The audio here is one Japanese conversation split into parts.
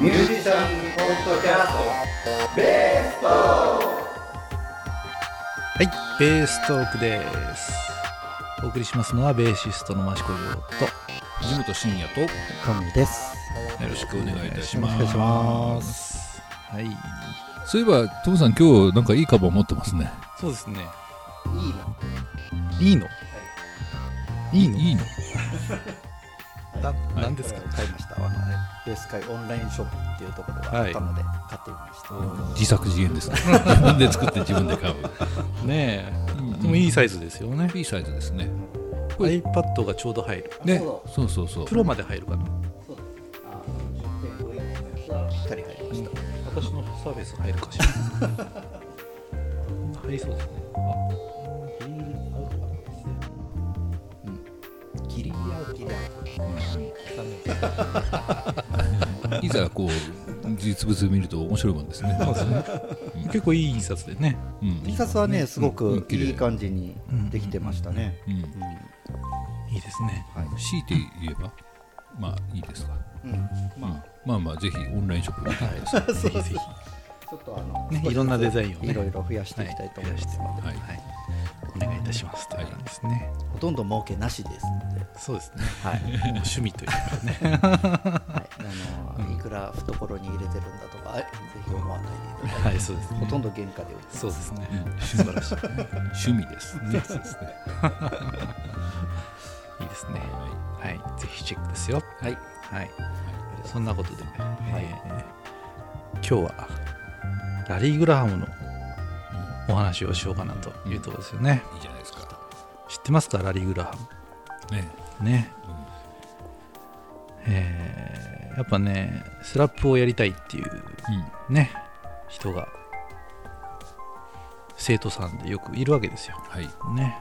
ミュージシャンポッドキャストベーストはい、ベーストークです。お送りしますのはベーシストの益子亮と藤本慎也とよトミーです。ろしくお願いいたします。しくお願いします。はい、そういえばトムさん今日なんかいいカバン持ってますね。そうですね。いいの？いいのいいの？いいの。ななんですか、買いました。あの、ベース会オンラインショップっていうところがあったので、買ってみました。自作自演ですね。自分で作って自分で買う。ねえ、うんでもいいサイズですよね。いいサイズですね。これ iPad がちょうど入る。ねそう、そうそうそうプ。ロまで入るかな。そうです。あの、10.5インチのやつはしっかり入りました。私のサーフェス入るかしら。入りそうですね。いざこう実物見ると面白いもんですね。そうですね。結構いい印刷でね。うん。T シャツはね、すごうんくいい感じにできてましたね。いいですね。はい。強いて言えばまあいいですか。うんまあまあまあぜひオンラインショップで見てください。ぜひぜひ。ちょっとあの、ねいろんなデザインをねいろいろ増やしていきたいと思います。はい、お願いいたしますという感じですね。ほとんど儲けなしですので、そうですね。はい。趣味というかね。はい、あの、いくら懐に入れてるんだとか、ぜひ思わないでいただいて、はい、そうですね。ほとんど原価で売ってますそうですね。うん素晴らしい。趣味です。ね。そうですね。いいですね。はい、ぜひチェックですよ。はい。はい。そんなことで、えー今日はラリー・グラハムのお話をしようかなというところですよね。いいじゃないですか。知ってますか、ラリー・グラハね。ム。ね。えーやっぱね、スラップをやりたいっていううん。ね、人が生徒さんでよくいるわけですよ。はい。ね。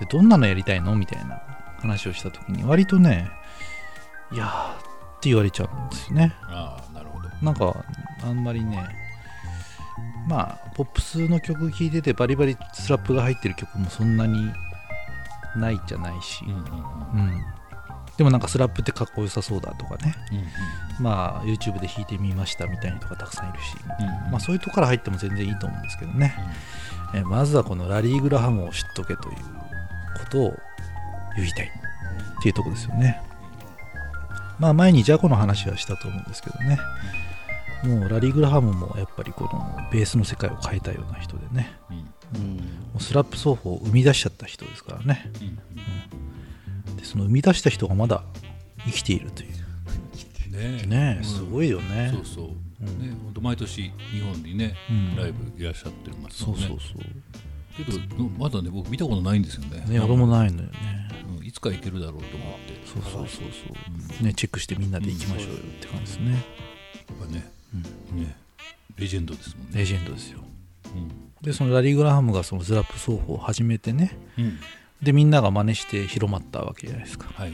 で、どんなのやりたいの？みたいな話をしたときに、割とね、いやーって言われちゃうんですよね。ああなるほど。なんか、あんまりね、まあ、ポップスの曲聴いてて、バリバリスラップが入ってる曲もそんなにないじゃないし、うんうんうんうん。でもなんかスラップってかっこよさそうだとかね、うんまあ、YouTube で弾いてみましたみたいな人がたくさんいるし、うんまあ、そういうとこから入っても全然いいと思うんですけどね。えーまずはこのラリー・グラハムを知っとけということを言いたいっていうところですよね。まあ前にジャコの話はしたと思うんですけどね。もうラリー・グラハムもやっぱりこのベースの世界を変えたような人でね。うんうんもうスラップ奏法を生み出しちゃった人ですからね。うんでその生み出した人がまだ生きているという。ねえねえ、うんすごいよね。そうそう、うんね本当毎年日本にね、うんライブいらっしゃってますそもねうんそうそう。けどのまだね僕見たことないんですよねね、俺もないのよね。うんいつか行けるだろうと思ってそうそうそうそう。うんね、チェックしてみんなで行きましょうよって感じですね。やっぱねうんねレジェンドですもんねレジェンドですよ。うんで、そのラリー・グラハムがそのスラップ奏法を始めてね、うんで、みんなが真似して広まったわけじゃないですか。はい、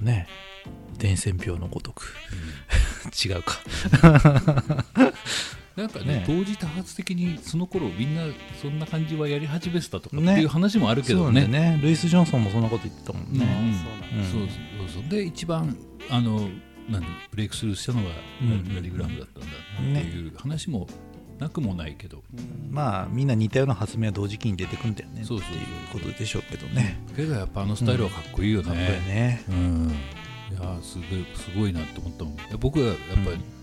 ね。伝染病のごとく。違うか。なんかねね同時多発的にその頃みんなそんな感じはやり始めてたとかってねいう話もあるけそうどねなんだよね。ルイス・ジョンソンもそんなこと言ってたもんうんね。うんうんそうそうそうで一番あの何ブレイクスルーしたのがうんラリー・グラムだったんだなっていう話もなくもないけど、まあ、みんな似たような発明は同時期に出てくんだよねっていうそうそうそうことでしょうけどね。けどやっぱあのスタイルはかっこいいよね。かっこいいね。うん。いやーすごいすごいなって思ったもん。僕はやっぱり、うん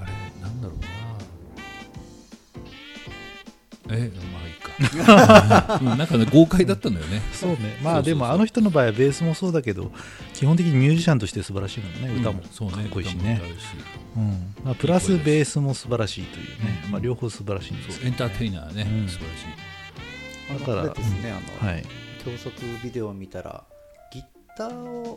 あれなんだろうな。えまあいいか。うんなんかね豪快だったんだよね。そうね。まそうそうそうあでもあの人の場合はベースもそうだけど、基本的にミュージシャンとして素晴らしいもんね。歌もうんそうねかっこいいしねうしうんまあ、プラスベースも素晴らしいというね。うんまあ両方素晴らしいんですけどそうエンターテイナーね、うん素晴らしい。あのだからあれですね、あの、はい。教則ビデオを見たら、ギターを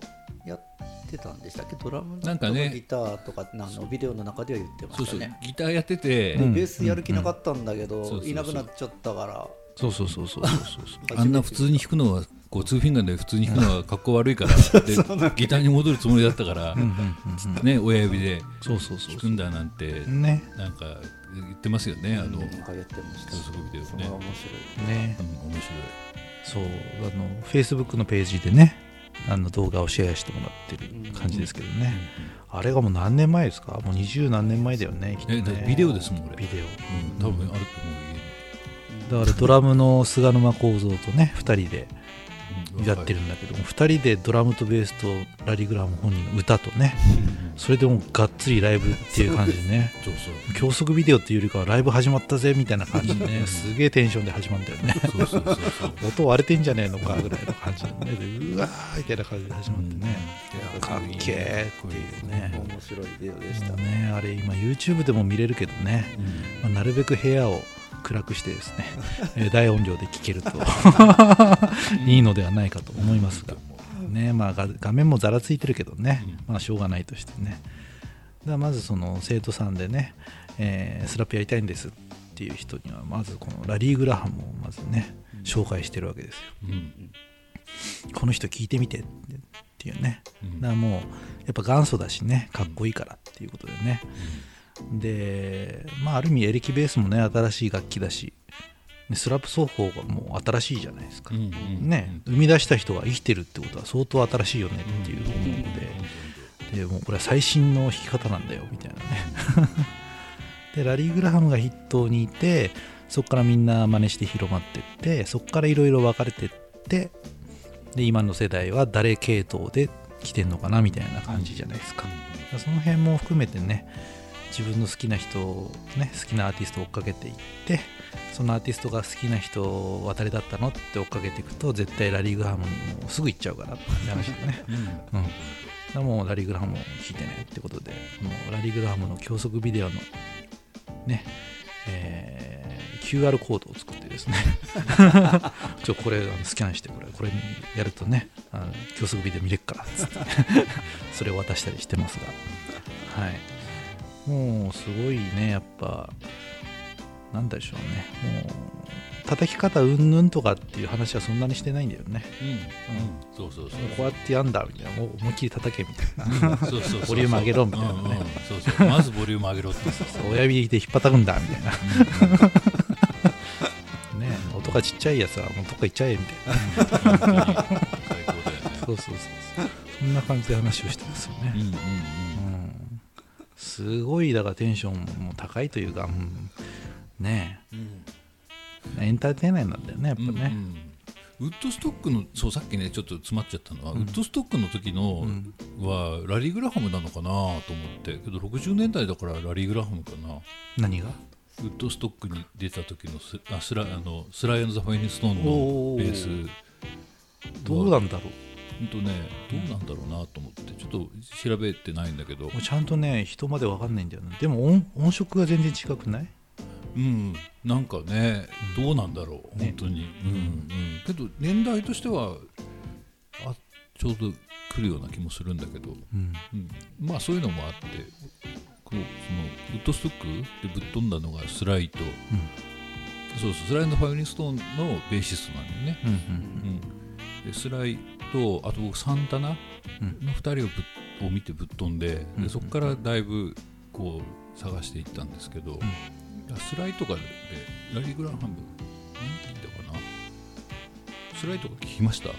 てたんでしたっけ？ドラムなんかね。ギターとかあのビデオの中では言ってまそうそう。したね。ギターやってて、うん。ベースやる気なかったんだけど、うん。そうそうそういなくなっちゃったから、そうそうそうそうそう。そう。あんな普通に弾くのはこうツーフィンガーで普通に弾くのはかっこ悪いから。でギターに戻るつもりだったから、うんうんうんうんね親指でそうそうそう弾くんだなんてね。なんか言ってますよね。あのなんかやってました。教則ビデオね。それは面白い。ねうん、面白い。そう、あの、Facebook のページでね、あの動画をシェアしてもらっってる感じですけどね、あれがもう何年前ですか？もう二十何年前だよねきっとビデオですもん俺ビデうん多分あると思うオだからドラムの菅沼孝三とね2人でやってるんだけど。も、2人でドラムとベースとラリー・グラハム本人の歌とねうんそれでもうがっつりライブっていう感じでね。教則ビデオっていうよりかはライブ始まったぜみたいな感じでね。すげえテンションで始まるんだよね。音割れてんじゃねえのかぐらいの感じでね。でうわーみたいな感じで始まってね、うんかっけーっていうね。面白いビデオでした。ねあれ今 YouTube でも見れるけどね、まあ、なるべく部屋を暗くしてですね、えー大音量で聴けると いいのではないかと思いますが、ねまあ、が画面もざらついてるけどね、まあ、しょうがないとしてね。だまずその生徒さんでね、えースラップやりたいんですっていう人にはまずこのラリー・グラハムをまずね紹介してるわけですよ。うん。この人聞いてみてっていうね。うん。だからもうやっぱ元祖だしねかっこいいからっていうことでねでまあある意味エレキベースもね新しい楽器だしねスラップ奏法がもう新しいじゃないですか、うんうんね生み出した人が生きてるってことは相当新しいよねっていう思うので。でもうこれは最新の弾き方なんだよみたいなね。でラリー・グラハムが筆頭にいてそこからみんな真似して広まってってそこからいろいろ分かれてってで今の世代は誰系統で来てんのかなみたいな感じじゃないですか,、その辺も含めてね自分の好きな人をね好きなアーティストを追っかけていってそのアーティストが好きな人を誰だったのって追っかけていくと絶対ラリー・グラハムにもうすぐ行っちゃうからって話でね。うん。うん、もうラリー・グラハムを聞いてねってことでこのラリー・グラハムの教則ビデオのね、えー QR コードを作ってですね。ちょこれあのスキャンしてこれこれにやるとねあの教則ビデオ見れっからっつって。それを渡したりしてますが。はいもうすごいねやっぱ。なんでしょうね。もう叩き方うんぬんとかっていう話はそんなにしてないんだよね。うん。うん。そうそうそうこうやってやんだみたいな。もう思いっきり叩けみたいな。そうそうそう。ボリューム上げろみたいなね。うん。うんそうそう。まずボリューム上げろって。親指で引っ叩くんだみたいな。ね音がちっちゃいやつはもうどっか行っちゃえみたいな。本当に最高だよねそうそうそうそうそん。な感じで話をしてますよね、うん。うん。うんすごいだからテンションも高いというか、うんねうん。えエンターテイナーなんだよねやっぱね、うんうん。ウッドストックのそうさっきねちょっと詰まっちゃったのは、ウッドストックの時のうん。はラリー・グラハムなのかなと思ってけど60年代だからラリー・グラハムかな。何が？ウッドストックに出た時のスあスラあのスライアンザ・ファイニストーンのベースどうなんだろほんとねどうなんだろうなと思ってちょっと調べてないんだけど。ちゃんとね人までわかんないんだよねでも音音色が全然違くない？うんなんかねどうなんだろう、ね。本当に、うん。うん、けど年代としてはあちょうど来るような気もするんだけど、うん。うん、まあそういうのもあってこうそのウッドストックでぶっ飛んだのがスライと、そうそうスライのファイオリンストーンのベーシストなんだよね、うん、でスライとあと僕サンタナのうん。2人をぶっを見てぶっ飛んでうん。でそこからだいぶこう探していったんですけど、スライとかでラリー・グラハム何て言ったかな。スライとか聞きました？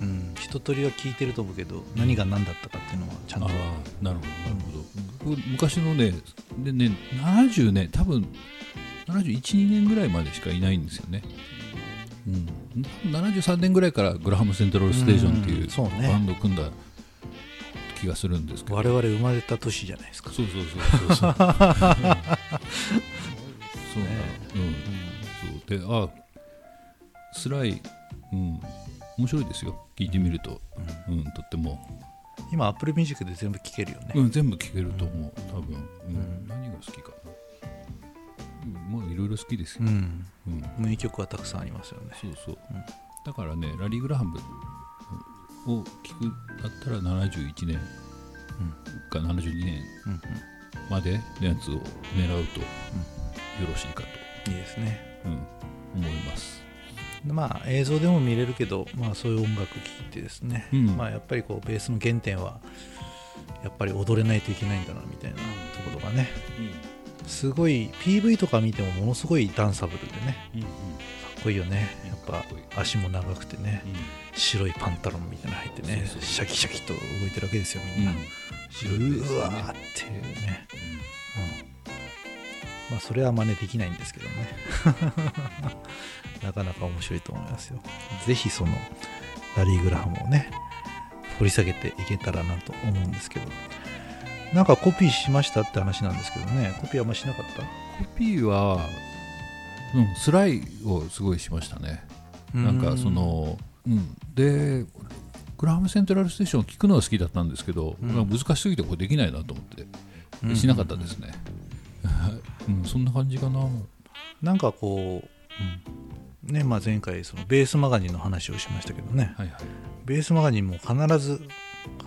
うん、一通りは聞いてると思うけど何が何だったかっていうのはちゃんと。なるほどなるほど、僕昔のねでね70年多分712年ぐらいまでしかいないんですよね、うん、73年ぐらいからグラハム・セントラル・ステーションっていうバンドを組んだ気がするんですけど。我々生まれた年じゃないですか。そうそうそうそう。そう、うんそうだ、うん。そう。であスライ、うん、面白いですよ。聞いてみると、うん。とっても、今 Apple Music で全部聴けるよね、うん、全部聞けると思う。多分、うん。うん。何が好きかな、ういろいろ好きですよ、うん。うん。名曲はたくさんありますよね。そうそう、うん。だからねラリー・グラハムを聞くだったら71年か72年までのやつを狙うとよろしいかいいですね。と、うん、思います。でまあ映像でも見れるけど、まあ、そういう音楽聴いてですね、うん。まあ、やっぱりこうベースの原点はやっぱり踊れないといけないんだなみたいなところがねすごい PV とか見てもものすごいダンサブルでね。うんうんかっこいいよね。やっぱ足も長くてね。う白いパンタロンみたいなの入ってね。シャキシャキと動いてるわけですよみんな、ん。白いですうよねわーっていうね、うん、まあそれは真似できないんですけどね。なかなか面白いと思いますよ。ぜひそのラリー・グラハムをね掘り下げていけたらなと思うんですけどなんかコピーしましたって話なんですけどね。コピーあんましなかった？コピーは、うん、スライをすごいしましたね。なんかその、うん、でグラハムセントラルステーションを聞くのは好きだったんですけど、うん。まあ難しすぎてこれできないなと思って、うん。しなかったですね、うん、そんな感じかな。なんかこう、ねまあ、前回そのベースマガジンの話をしましたけどね。はいはい。ベースマガジンも必ず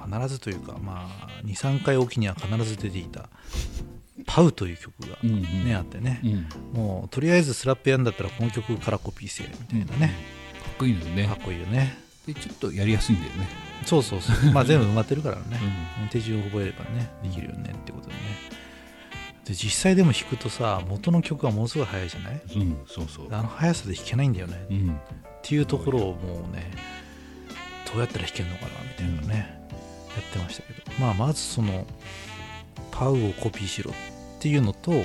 必ずというかまあ23回おきには必ず出ていた「パウ」という曲がうんね、うん。あってね。うん、かもうとりあえずスラップやんだったらこの曲からコピーせえみたいなね、っこいいのよね。かっこいいよね。でちょっとやりやすいんだよね、そうそうそう。まあ全部埋まってるからね。う手順を覚えればねできるよねってことでね。で実際でも弾くとさ元の曲がものすごい速いじゃない？んうん、そうそう、あの速さで弾けないんだよね。うん、っていうところをもうねどうやったら弾けるのかなみたいなのね、やってましたけど。まあまずそのパウをコピーしろっていうのとうん、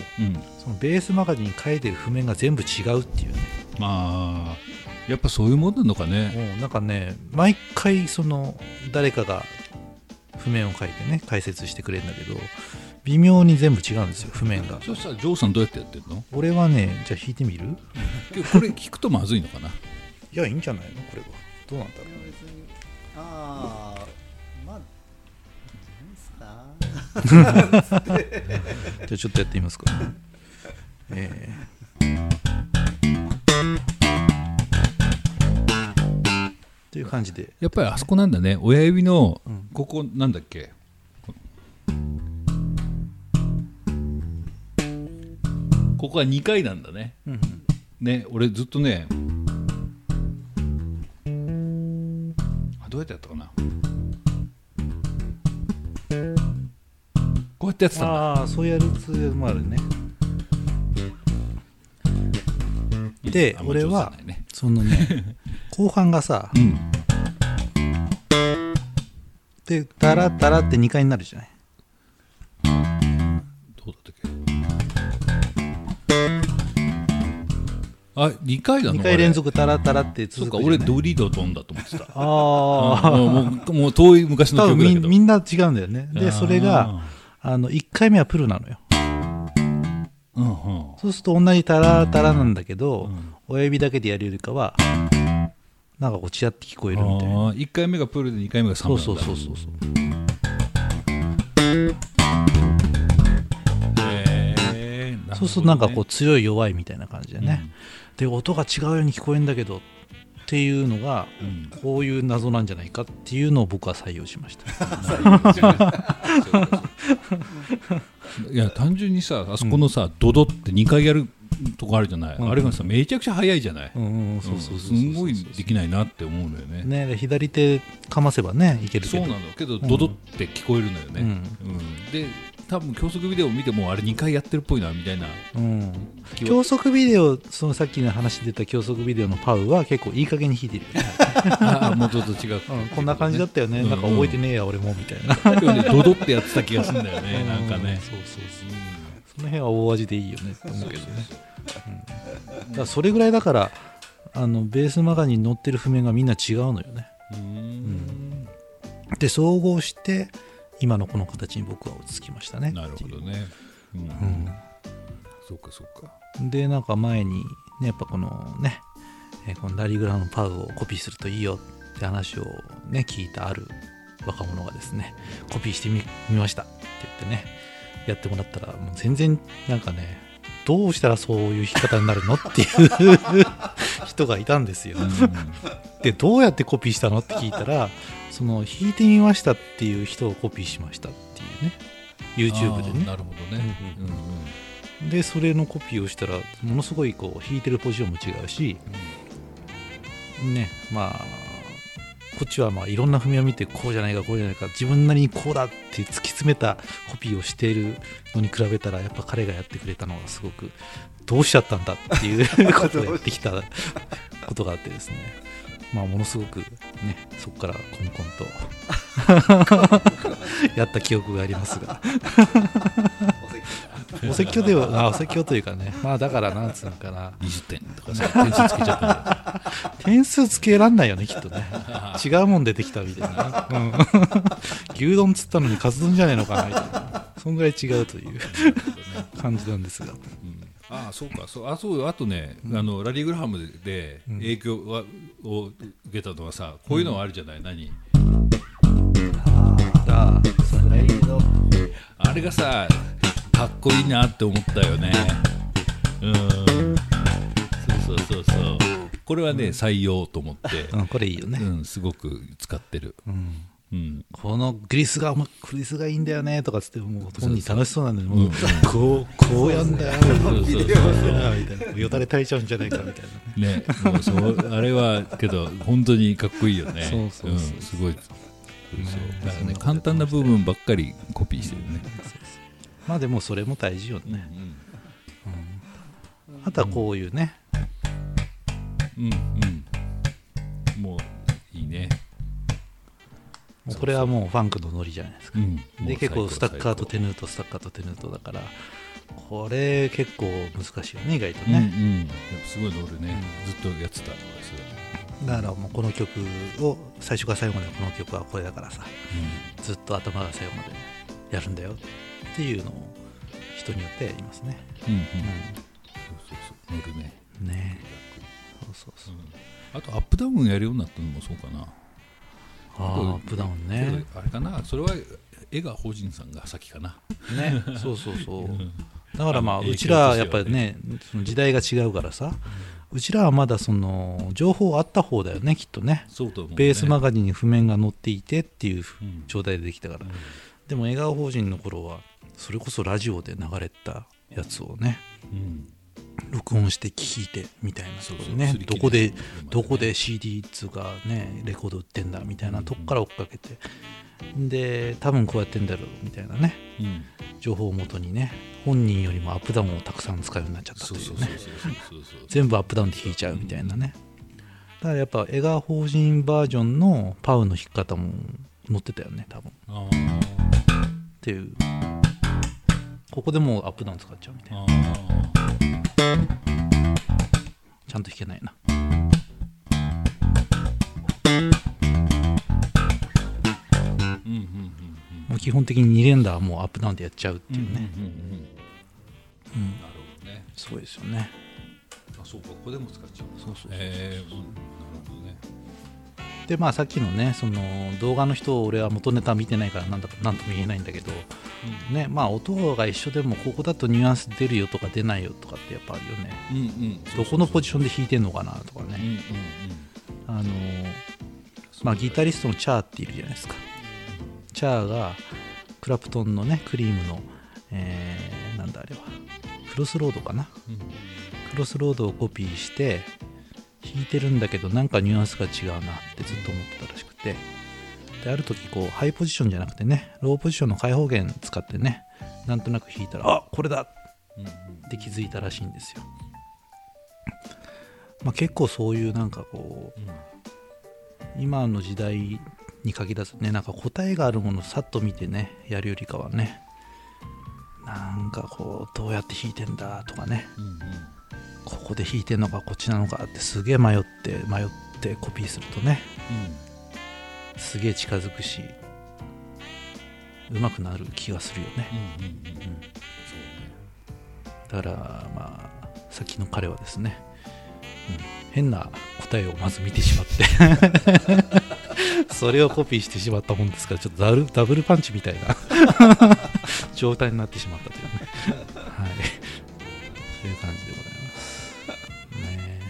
そのベースマガジンに書いてる譜面が全部違うっていうね。まあやっぱそういうもんなのかね。なんかね毎回その誰かが譜面を書いてね解説してくれるんだけど微妙に全部違うんですよ譜面が。そしたらジョーさんどうやってやってるの？俺はねじゃあ弾いてみる？これ聞くとまずいのかな？いやいいんじゃないの？これは。どうなんだろうああ じゃあちょっとやってみますか。えー。という感じで、やっぱりあそこなんだね。親指のうん。ここなんだっけ、ここは2回なんだね。ね俺ずっとねあどうやってやったかな？こうやってやってたんだ。ああそうやるつもあるね。で俺はそのね 後半がさうん。でタラタラって2回になるじゃない。どうだったっけ？あ2回なの？2回連あ続タラタラって続くじゃない。うか俺ドリドドンだと思ってた。ああもうもうもう遠い昔の多分曲だけど。みみんな違うんだよね。でそれがあの1回目はプルなのよ。うんうん。そうすると同じタラタラなんだけど、うん。親指だけでやるよりかはなんかこうチラって聞こえるみたいな。あ1回目がプールで2回目がサムそうなんだそうそうそう。そうそうするとなんかこう強い弱いみたいな感じでね、で音が違うように聞こえるんだけどっていうのがうん。うんこういう謎なんじゃないかっていうのを僕は採用しました。いや単純にさあそこのさ、ドドって2回やるとこあるじゃない、うん。あれがさめちゃくちゃ速いじゃない、うんうすんごいできないなって思うのよね。ねで左手かませばねいけるけど。そうなの。けどドドって聞こえるのよね、うん。うん。で多分教則ビデオ見てもあれ2回やってるっぽいなみたいな。うん。教則ビデオそのさっきの話で出た教則ビデオのパウは結構いい加減に弾いてるよね、ああもうちょっと違う、うん、こんな感じだったよね、うん。なんか覚えてねえや俺もみたいな。ねドドってやってた気がするんだよね なんかね。そうそうそう。その辺は大味でいいよねって思うけどね、うん、だからそれぐらいだからあのベースマガに載ってる譜面がみんな違うのよね。うーん。で総合して今のこの形に僕は落ち着きましたね。なるほどね、うん。うんそうかそうか。でなんか前に、ね、やっぱこのね、えーこのラリーグラのパウをコピーするといいよって話をね聞いたある若者がですねコピーしてみみましたって言ってねやってもらったらもう全然なんかねどうしたらそういう弾き方になるのっていう人がいたんですよ。でどうやってコピーしたのって聞いたらその弾いてみましたっていう人をコピーしましたっていうね。YouTube でね。なるほどね、うんうんうん。でそれのコピーをしたらものすごいこう弾いてるポジションも違うしねまあこっちはまあいろんな踏みを見てこうじゃないかこうじゃないか自分なりにこうだって突き詰めたコピーをしているのに比べたらやっぱ彼がやってくれたのはすごくどうしちゃったんだっていうことをやってきたことがあってですね。まあものすごくねそこからコンコンと やった記憶がありますが。お説教ではあお説教というかね。まあだからなんつうのかな。20点とかさ点数つけちゃったんだ点数つけらんないよねきっとね。違うもん出てきたみたいな、うん、牛丼つったのにカツ丼じゃないのかなみたいな。そんぐらい違うという感じなんですがああそうかそうあそうあとね、あのラリー・グラハムで影響は、を受けたのはさこういうのはあるじゃない、何？あスライドあれがさかっこいいなって思ったよね。うん。そうそうそうそう。これはね、採用と思って、うん、これいいよね、うん、すごく使ってる、うんうん、このグリスがグリスがいいんだよねとかつってもう本人楽しそうなんでもううん。こうこうやんだよみたいなよだれ垂れちゃう。んじゃないかみたいなね。ね、もうそうあれはけど本当にかっこいいよね。そうそうそう。うん。すごい。そう。だからね。簡単な部分ばっかりコピーしてるね。まあでもそれも大事よね、うん。あとはこういうね、うん。うん。もういいね。これはもうファンクのノリじゃないですか、うん。で結構スタッカーとテヌヌートスタッカーとテヌートだからこれ結構難しいよね意外とね。ね、うんうん。やっぱすごい乗るね。ずっとやってたのがそれ。だからもうこの曲を最初から最後までこの曲はこれだからさずっと頭が最後までやるんだよっていうのを人によってやりますね、うん。うんうん。うそうそうそう乗るね。ん、ねそうそうそうあとアップダウンやるようになったのもそうかな。ああアップダウンけねどあれかな。それは江川法人さんが先かな。ねそうそうそううんだからまあうちらはやっぱりねその時代が違うからさうちらはまだその情報あった方だよねきっとねそうと思うね。ベースマガジンに譜面が載っていてっていううん状態でできたから、でも笑顔法人の頃はそれこそラジオで流れたやつをねうん。録音して聞いてみたいなところでねどこでどこで CD っつうかねレコード売ってんだみたいなとこから追っかけて。で多分こうやってんだろうみたいなね。うん。情報をもとにね。本人よりもアップダウンをたくさん使うようになっちゃったというね。全部アップダウンで弾いちゃうみたいなねだからやっぱ江川法人バージョンのパウの弾き方も載ってたよね多分っあていうここでもうアップダウン使っちゃうみたいなちゃんと弾けないな。うんうんうんもう基本的に2連打はもうアップダウンでやっちゃうってうんいうね、うんうんうんうん。なるほどね。すごいですよね。あそうか。ここでも使っちゃうそうそうええうん。なるほどね。でまあさっきのねその動画の人を俺は元ネタ見てないからなんだかなんとも言えないんだけどねまあ音が一緒でもここだとニュアンス出るよとか出ないよとかってやっぱあるよね。うんうん。どこのポジションで弾いてんのかなとかね。うんうんうん。あのまあギタリストのチャーっているじゃないですか。チャーがクラプトンのねクリームの、えーなんだあれは。クロスロードかな。うん。クロスロードをコピーして弾いてるんだけどなんかニュアンスが違うなってずっと思ってたらしくてである時こうハイポジションじゃなくてねローポジションの開放弦使ってねなんとなく弾いたらあこれだうんうんって気づいたらしいんですよ、まあ、結構そういうなんかこううん今の時代に限らずねなんか答えがあるものをさっと見てねやるよりかはねなんかこうどうやって弾いてんだとかねうんうん。ここで弾いてんのかこっちなのかってすげえ迷って迷ってコピーするとねすげえ近づくし上手くなる気がするよね。うんうんうんうん。だからまあさっきの彼はですね、うん変な答えをまず見てしまって それをコピーしてしまったもんですからちょっとダブルダブルパンチみたいな 状態になってしまったというね。はい。そういう感じでございます。ね。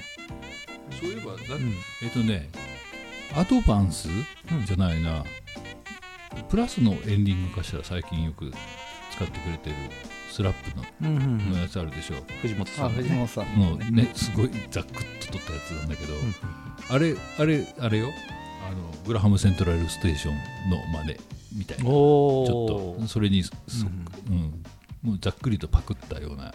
そういえばだうん。えっとねアドバンス？うん。じゃないな。プラスのエンディングかしら最近よく使ってくれてるスラップのうんうんうん。のやつあるでしょ？藤本さあん藤本さんもうねすごいざっくっと取ったやつなんだけど、うん。あれあれあれよ。あのグラハムセントラルステーションの真似みたいな。ちょっとそれにそ、うん。うん。もうざっくりとパクったような。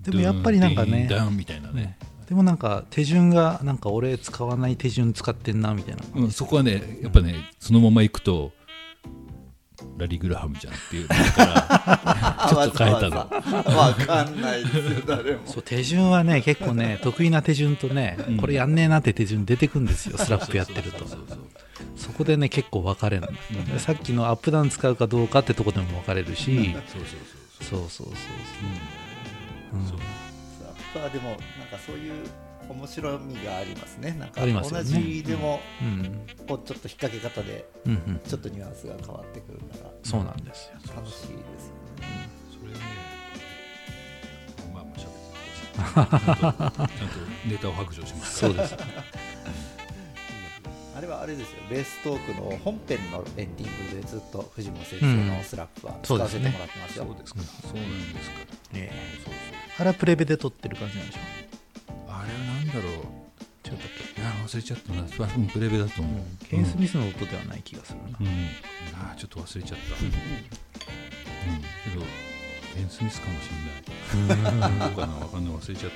でもやっぱりなんかね。ダウンみたいなね。ででもなんか手順がなんか俺使わない手順使ってんなみたいな、うん、そこはねやっぱね、そのまま行くとラリー・グラハムじゃんっていう。のからちょっと変えたのわかんないですよ誰も。そう手順はね結構ね得意な手順とね、うん。これやんねえなって手順出てくんですよ スラップやってると。そこでね結構分かれるの、うん。さっきのアップダウン使うかどうかってとこでも分かれるし、そうそうそうそう。そうそうそう、う。ん。そう。スラップはでもなんかそういう面白みがありますね。なんかありますよ同ねじでもうん。こうちょっと引っ掛け方でちょっとニュアンスが変わってくるからそうなんですよ。楽しいですよね。それねまあまあしゃべってくださいちゃんとネタを白状しますそうです あれはあれですよ。ベーストークの本編のエンディングでずっと藤本先生のスラップは使わせてもらってますよ、そうですか。そうなんですか。ねそうあれはプレベで撮ってる感じなんでしょそう。あれはなんだろう。違ったっけ？いや忘れちゃったな。うんプレベだと思う、ケン・スミスの音ではない気がするな、うん、ああちょっと忘れちゃった、うん、けどベン・スミスかもしれない。どうかな？わかんない。忘れちゃっ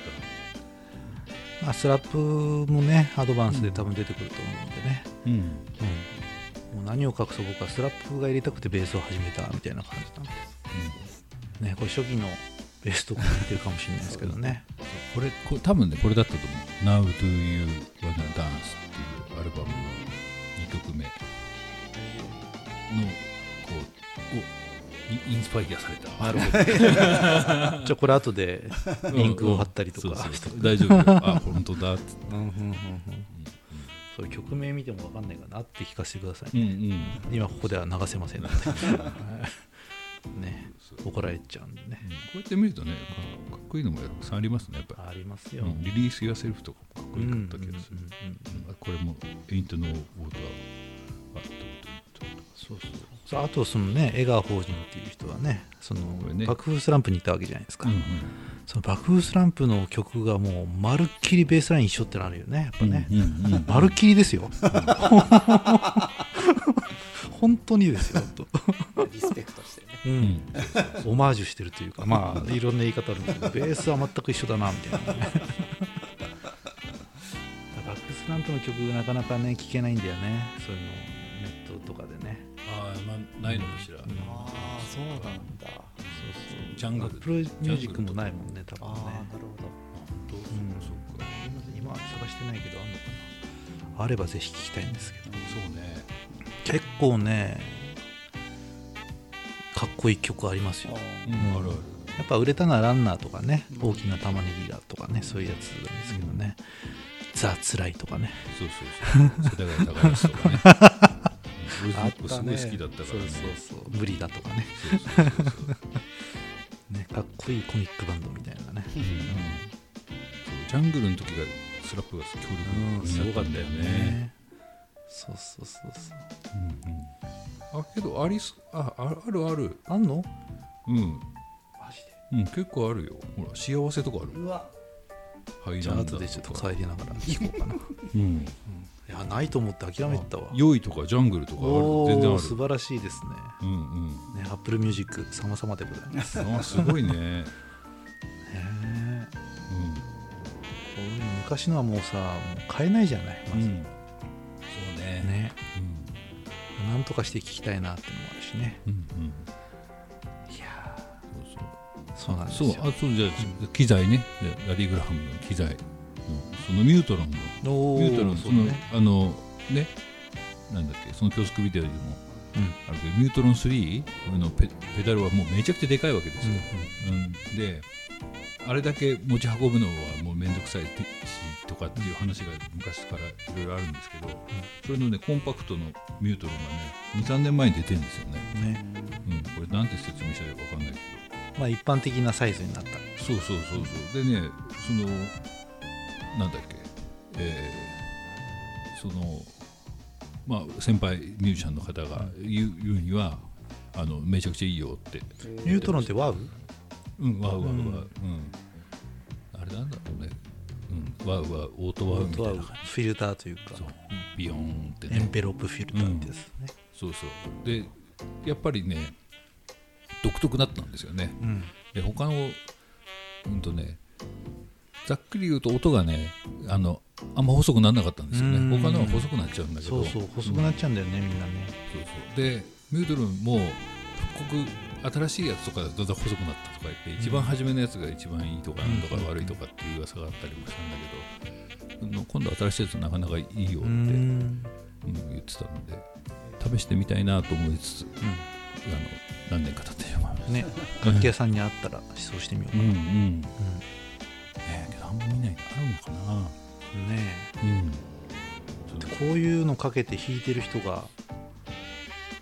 た。まあ、スラップもねアドバンスで多分出てくると思うんでね、うん。うん。もう何を隠そう僕はスラップが入れたくてベースを始めたみたいな感じなんで。ねこれ初期のベースとか似てるかもしれないですけどね。これこれ多分ねこれだったと思う「Now Do You Wanna Dance」っていうアルバムの2曲目のこうおにインスパイアされた。なるほどじゃあこれ後でリンクを貼ったりとか。大丈夫。よあ本当だっつって。うんうんうんうん。それ曲名見ても分かんないかなって聞かせてください、うんうん。今ここでは流せませんのでね怒られちゃうんでね。こうやって見るとねかかっこいいのもたくさんありますねやっぱありますり、よ、うん。リリース・ユア・セルフとかもかっこよかった気がする、うんうんうんうんうん。これも「Ain't No Water」あとそうそうさああとそのね江川法人っていう人はねそのこれね。爆風スランプに行ったわけじゃないですか、うんうんその爆風スランプの曲がもうまるっきりベースライン一緒ってなるよねやっぱね、うんうんうん まるっきりですよ。本当にですようん、オマージュしてるというかまあいろんな言い方あるんだけどベースは全く一緒だなみたいなね爆風スランプの曲なかなかね聴けないんだよねそういうのネットとかでねああまあないのかしら、んああそうなんだそうそうジャングルアップルミュージックもないもんね多ああ分ねなるほどどううんそうか今は探してないけどあんのかなあればぜひ聴きたいんですけどそうね結構ねこいい曲ありますよ。うん。やっぱ売れたのは Runner とかね大きな玉ねぎがとかねそういうやつなんですけどね、ザ・つらいとかね。そうそうそう。世田谷高安とか ね。すごい好きだったからね。そうそうそう。無理だとかね。そうそうそうそう。ねかっこいいコミックバンドみたいなね。うん。そうジャングルの時がスラップが強うん。力になったんだよね。そうそうそうそう。うんうん。あけどありすあああるある。あんの？うん、マジで？うん、結構あるよ。ほら幸せとかあるうわ。はいじゃあ後でちょっと帰りながら聞こうかな、うん。いやないと思って諦めてたわ。良いとかジャングルとかあおる全然ある。お素晴らしいですね。うんうん。ね Apple Music 様々でございます。へあすごいね。え うん。こういう昔のはもうさもう買えないじゃないまず、うんなんとかして聞きたいなってのもあるしね。うんうん。いやそうそう。ーそうなんですよ。そうあそうじゃあ機材ね。ラリー・グラハムの機材。のそのミュートロンの。おミュートロンそうのそねあのね。なんだっけその教則ビデオでもうん。あるけどミュートロン3のペペダルはもうめちゃくちゃでかいわけですよ、うん。であれだけ持ち運ぶのはもう面倒くさいしとかっていう話が昔からいろいろあるんですけど、それのねコンパクトのミュートロンがね23年前に出てるんですよね、うんね。うん、これなんて説明したらいいか分かんないけど。まあ一般的なサイズになった。そうそうそうそう。でねそのなんだっけ。えーそのまあ先輩ミュージシャンの方が言う言うにはあのめちゃくちゃいいよってニュートロンってワウうんワウワウワウ。ううん。ん、あれなんだろうね。うん。ワウワウオートワウみたいな感フィルターというか。じそう。ビヨーンってね。エンペロープフィルターってやつね。そうそう。でやっぱりね独特だったんですよね。うん。で他のうんとねざっくり言うと音がねあのあんま細くならなかったんですよね。うん。他のは細くなっちゃうんだけど。そうそう細くなっちゃうんだよね、みんなね。そうそう。でミュードルも復刻新しいやつとかだとだんだん細くなったとか言って一番初めのやつが一番いいとかなんとか悪いとかっていう噂があったりもしたんだけど、うん今度新しいやつなかなかいいよって、ううん。ん。言ってたので試してみたいなと思いつつあの何年か経ってしまいましたね楽器屋さんにあったら思想してみようかな、うんうん。ねえけどあんま見ないのあるのかな。ねうん。え。こういうのかけて弾いてる人が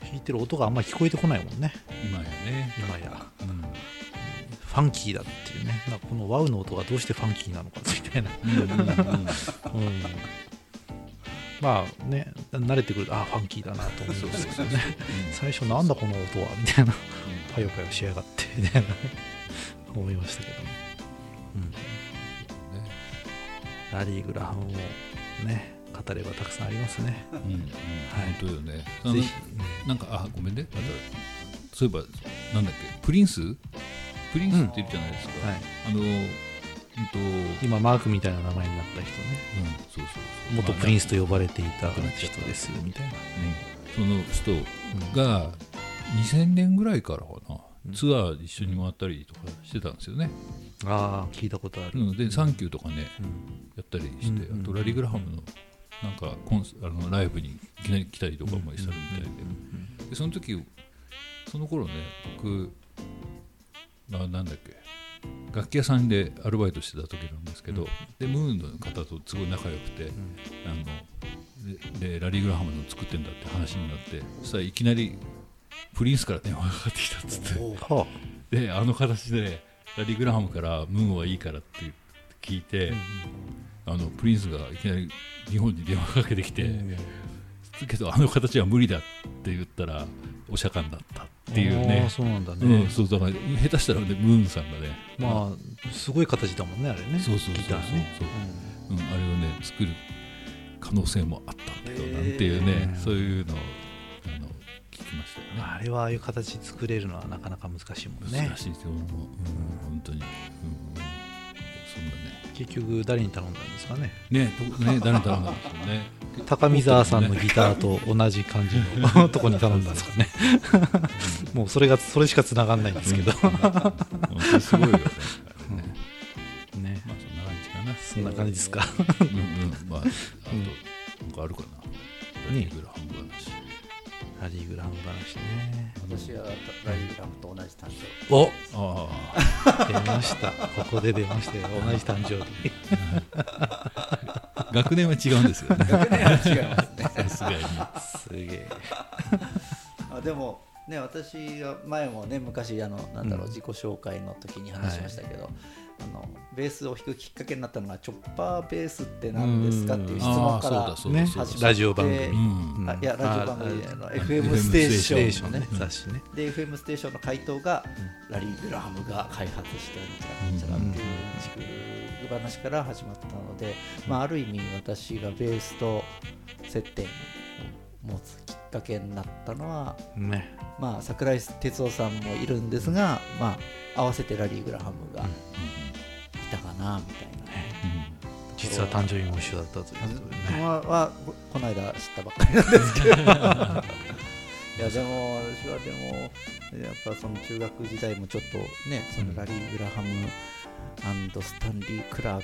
弾いてる音があんまり聞こえてこないもんね今やね、今や。うん。ファンキーだっていうね。このワウの音がどうしてファンキーなのかみたいな、うんうんまあね慣れてくるとあファンキーだなと思うんですけどね。最初なんだこの音はみたいな。パヨパヨしやがってみたいな。思いましたけどね、うん、ラリー・グラハムもね語ればたくさんありますね。うんうん。はい。本当よね。ぜひ、なんかあごめんね。またそういえばなんだっけプリンス？プリンスっているじゃないですか、はい、あのうんと、うん、今マークみたいな名前になった人ね。そうそうそう。元プリンスとま呼ばれていた人です。よみたいな、あうん。その人が2000年ぐらいからかな、ツアー一緒に回ったりとかしてたんですよね、ああ聞いたことある、うん、で「サンキュー」とかねうん。やったりして、うんあとラリー・グラハムのなんかコンスあのライブにいきなり来たりとかもしたみたいで,、でその時その頃ね僕あなんだっけ楽器屋さんでアルバイトしてた時なんですけど、でムーンの方とすごい仲良くて、あのででラリー・グラハムの作ってんだって話になってそしたらいきなりプリンスから電話がかかってきたっつって。はであの形でラリー・グラハムからムーンはいいからって聞いて、あのプリンスがいきなり日本に電話かけてきて、だけどあの形は無理だって言ったらお釈迦になったっていうあね。あそうなんだね、うん、そうだから下手したらねムーンさんがね。まあすごい形だもんねあれね。そうそうそうそう。ギターね。う。ん、あれをね作る可能性もあったんだよなんていうね、うんそういうのをあの聞きましたよね、あれはああいう形作れるのはなかなか難しいもんね。難しいですよ、もう。うん、本当に、うんうん、そんなね結局誰に頼んだんですかね。ねとね誰に頼んだんでしょうね。高見沢さんのギターと同じ感じの とこに頼んだんですかね。もうそれがそれしか繋がんないんですけど、すごいよね。ね。ねまあそんな感じかな。そんな感じですか。うん。うん。まああとなんかあるかな。ラリーグラハム話ラリー・グラハム話ね。私はラリー・グラムと同じ誕生おあ出ました。ここで出ましたよ。同じ誕生日。あ 学年は違うんですよね。日学年は違いますね。さすがに。すげえ。あでもね私が前もね昔あのなんだろう、うん。自己紹介の時に話しましたけど、あのベースを弾くきっかけになったのがチョッパーベースって何ですかっていう質問かあらあそうだそうだそうだ。ラジオ番組。でうん。あいやラジオ番組の FM ステーション。ねョンのね雑誌ね。で FM ステーションの回答が、ラリー・グラハムが開発したんちゃらなんちゃらっていう話から始まったので、まあ、ある意味私がベースと接点を持つきっかけになったのは、ね。まあ、桜井哲夫さんもいるんですが、まあ、合わせてラリー・グラハムがいたかなみたいな。実は誕生日も一緒だったということでね。ははここの間知ったばっかりなんですけど。いやでも私はでもやっぱその中学時代もちょっとねそのラリー・グラハムスタンリー・クラー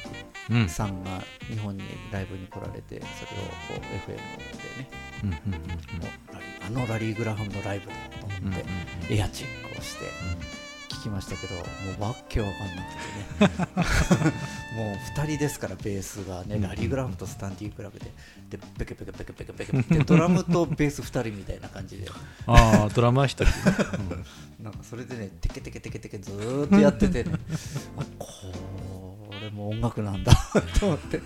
うん。クさんが日本にライブに来られてそれをこう FM でねうんうんうんもうラリーあのラリー・グラハムのライブだと思ってエアチェックをして聞きましたけどもうわっけわかんなくてね。もう2人ですからベースがねラリー・グラハムとスタンディ・クラブででペケペケペケペケペケでドラムとベース2人みたいな感じでああドラマー一人でねなんかそれでねテケテケテケテケずーっとやっててねあこれも音楽なんだと思って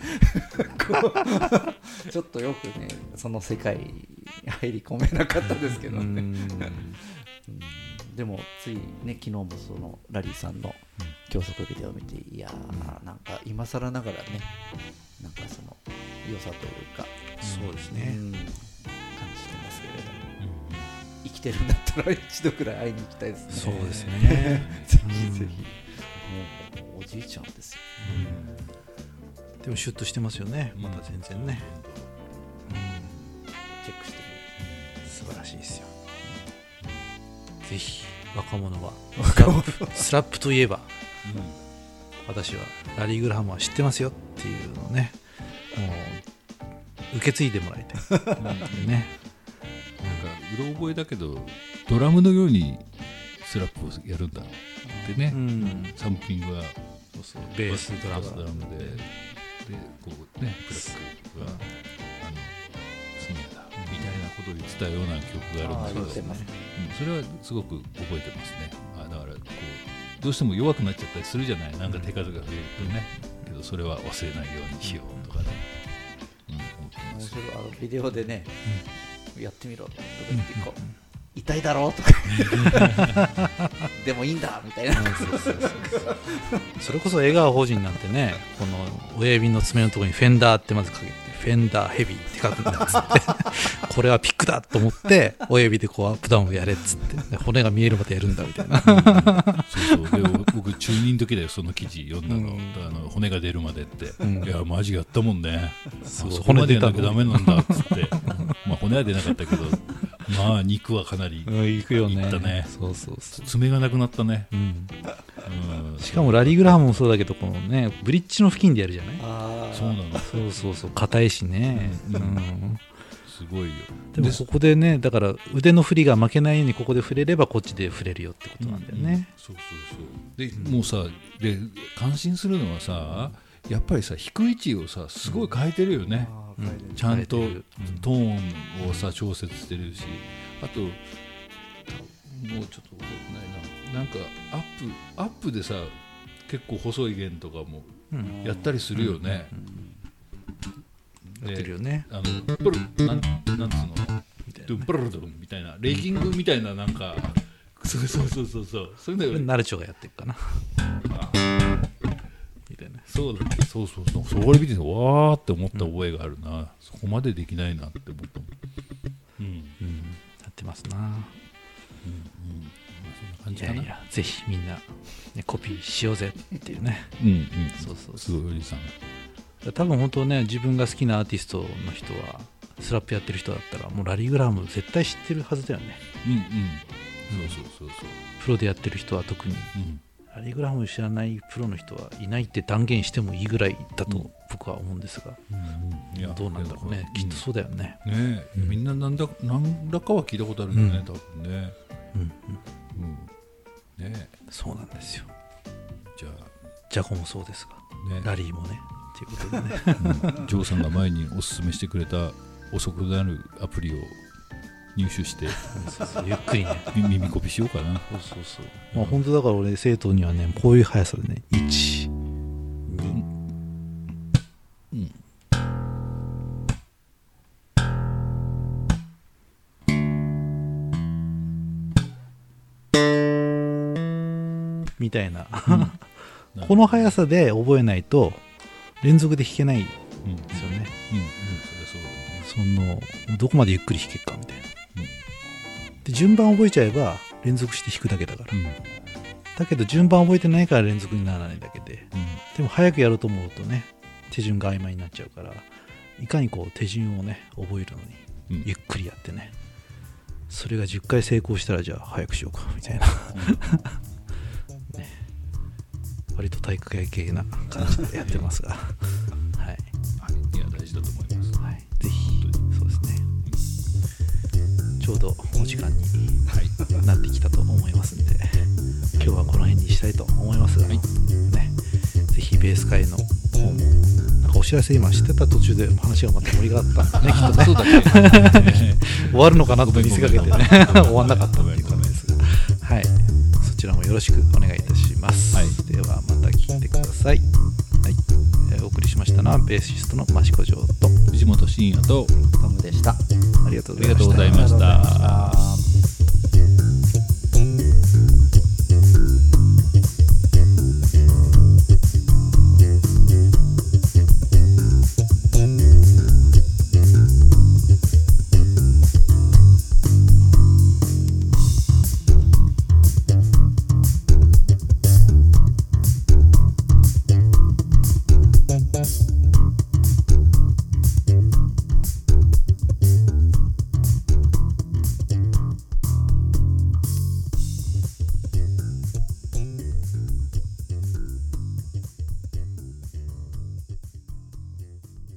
ちょっとよくねその世界に入り込めなかったですけどね、うんうんでもついね昨日もそのラリーさんの教則ビデオを見ていやーなんか今更ながらねなんかその良さというかそうですね。うん感じてますけれど生きてるんだったら一度くらい会いに行きたいですね。そうですね。ぜひぜひ。もうおじいちゃんですよ。でもシュッとしてますよね。うん。また全然ね、チェックして素晴らしいですよぜひ若者はスラップスラップといえば私はラリー・グラハムは知ってますよ。っていうのをねもう受け継いでもらいたい。っていうね。なんかうろ覚えだけどドラムのようにスラップをやるんだってね、うん。サンプリングはそうそうベースドラム。バスドラムででこうねクラックは、あのスネアだみたいなことを言ってたような曲があるんですけど、うん。それはすごく覚えてますね。あだからこうどうしても弱くなっちゃったりするじゃない。なんか手数が増えるとね、けどそれは忘れないようにしようとかね、うん、思って面ます。白い。あのビデオでね、やってみろとか言ってこう、痛いだろうとか。でもいいんだみたいな。それこそ江川法人なんてねこの親指の爪のところにフェンダーってまず書けてフェンダーヘビーって書くんだって。これはピックだと思って親指でこうアップダウンをやれっつって骨が見えるまでやるんだみたいなそうそうで僕中二の時だよその記事読んだの,、うんあの骨が出るまでって、んいやマジやったもんねそうそこまでやんなきゃダメなんだっつってまあ骨は出なかったけどまあ肉はかなりうん行くよね行ったねそうそうそう、爪がなくなったね、うん、うん、しかもラリー・グラハムもそうだけどこのねブリッジの付近でやるじゃないあそうなのそうそうそう硬いしね、うんうんすごいよ。でもここでねだから腕の振りが負けないようにここで触れればこっちで触れるよってことなんだよね、そうそうそう。でもうさで感心するのはさやっぱりさ低い位置をさすごい変えてるよね、あー書いてる。ちゃんとトーンをさ調節してるし。あともうちょっと覚えてないな。なんかアップアップでさ結構細い弦とかもうん。やったりするよね、やってるよね。あのプルなんなんつうの？みたいなドゥンプルルドゥンみたいなレイキングみたいななんかそうそうそうそうそう。そういうのナルチョがやってるかな。みたいな。そうだね。そうそうそう。それ見ててわーって思った覚えがあるな、そこまでできないなって思ったうん。うん。やってますな。そんな感いじかな。やいやぜひみんな、ね、コピーしようぜっていうね。うんうんそうそう。すごいおじさん多分本当ね自分が好きなアーティストの人はスラップやってる人だったらもうラリー・グラム絶対知ってるはずだよね。うんうん。そうそうそうそう。プロでやってる人は特に。うん。ラリー・グラム知らないプロの人はいないって断言してもいいぐらいだうん。と僕は思うんですが、うんいやどうなんだろうね、きっとそうだよね、うん。ねえみんななんだ何らかは聞いたことあるよね、うん。多分ね。うんうん、うん。ねえ。そうなんですよ。じゃジャコもそうですが。あねラリーもねっていうことでね。うんジョーさんが前におすすめしてくれた遅くなるアプリを入手してそうそうゆっくりね。み耳コピしようかな。そうそうそう。まあ本当だから俺生徒にはねこういう速さでね1うんみたいな、うん。この速さで覚えないと連続で弾けないん。ですよね、うん。そのどこまでゆっくり弾けるかみたいな、うん。で順番覚えちゃえば連続して弾くだけだから、うん。だけど順番覚えてないから連続にならないだけで。うん。でも早くやろうと思うとね手順が曖昧になっちゃうからいかにこう手順をね覚えるのにうん。ゆっくりやってねそれが10回成功したらじゃあ早くしようかみたいな。ね割と体育会系な感じでやってますが。はい、はいいや大事だと思います。はい、ぜひそうですね。ちょうどお時間になってきたと思いますんで今日はこの辺にしたいと思いますが、ね、ぜひベース会の方もなんかお知らせ今してた途中で話がまた盛り上がった。んでねきっとね。終わるのかなと見せかけてね。終わんなかったっていう感じですが。はい。そちらもよろしくお願いいたします、さい、はい。えーお送りしましたのはベーシストの益子城と藤本慎也とトムでした。ありがとうありがとうございました